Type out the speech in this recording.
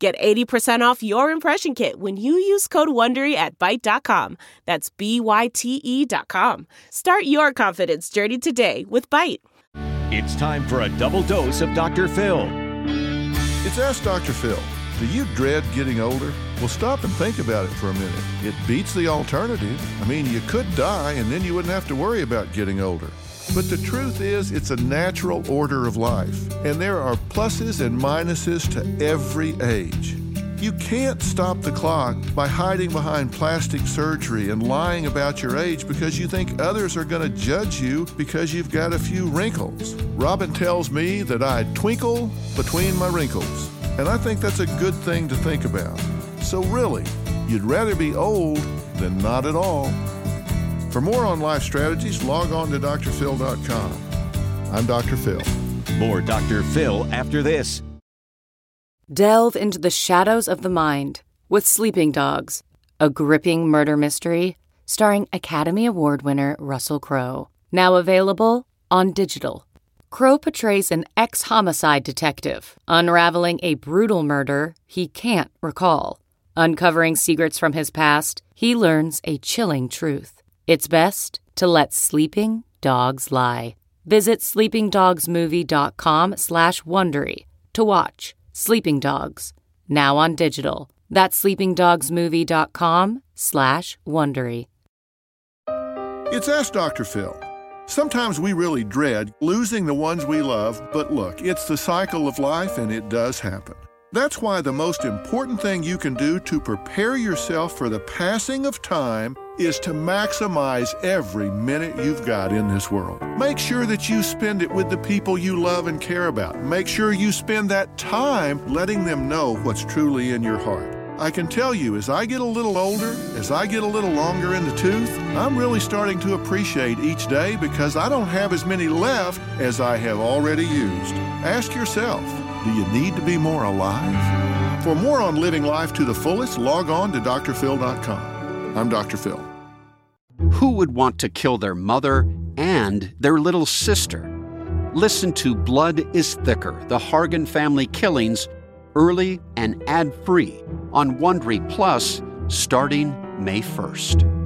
Get 80% off your impression kit when you use code WONDERY at Byte.com. That's B-Y-T-E dot com. Start your confidence journey today with Byte. It's time for a double dose of Dr. Phil. It's Ask Dr. Phil. Do you dread getting older? Well, stop and think about it for a minute. It beats the alternative. I mean, you could die and then you wouldn't have to worry about getting older. But the truth is, it's a natural order of life, and there are pluses and minuses to every age. You can't stop the clock by hiding behind plastic surgery and lying about your age because you think others are going to judge you because you've got a few wrinkles. Robin tells me that I twinkle between my wrinkles, and I think that's a good thing to think about. So, really, you'd rather be old than not at all. For more on life strategies, log on to drphil.com. I'm Dr. Phil. More Dr. Phil after this. Delve into the shadows of the mind with Sleeping Dogs, a gripping murder mystery starring Academy Award winner Russell Crowe. Now available on digital. Crowe portrays an ex homicide detective unraveling a brutal murder he can't recall. Uncovering secrets from his past, he learns a chilling truth. It's best to let sleeping dogs lie. Visit sleepingdogsmovie.com slash Wondery to watch Sleeping Dogs, now on digital. That's sleepingdogsmovie.com slash Wondery. It's Ask Dr. Phil. Sometimes we really dread losing the ones we love, but look, it's the cycle of life and it does happen. That's why the most important thing you can do to prepare yourself for the passing of time is to maximize every minute you've got in this world. Make sure that you spend it with the people you love and care about. Make sure you spend that time letting them know what's truly in your heart. I can tell you, as I get a little older, as I get a little longer in the tooth, I'm really starting to appreciate each day because I don't have as many left as I have already used. Ask yourself, do you need to be more alive? For more on living life to the fullest, log on to drphil.com. I'm Dr. Phil. Who would want to kill their mother and their little sister? Listen to Blood is Thicker The Hargan Family Killings early and ad free on Wondery Plus starting May 1st.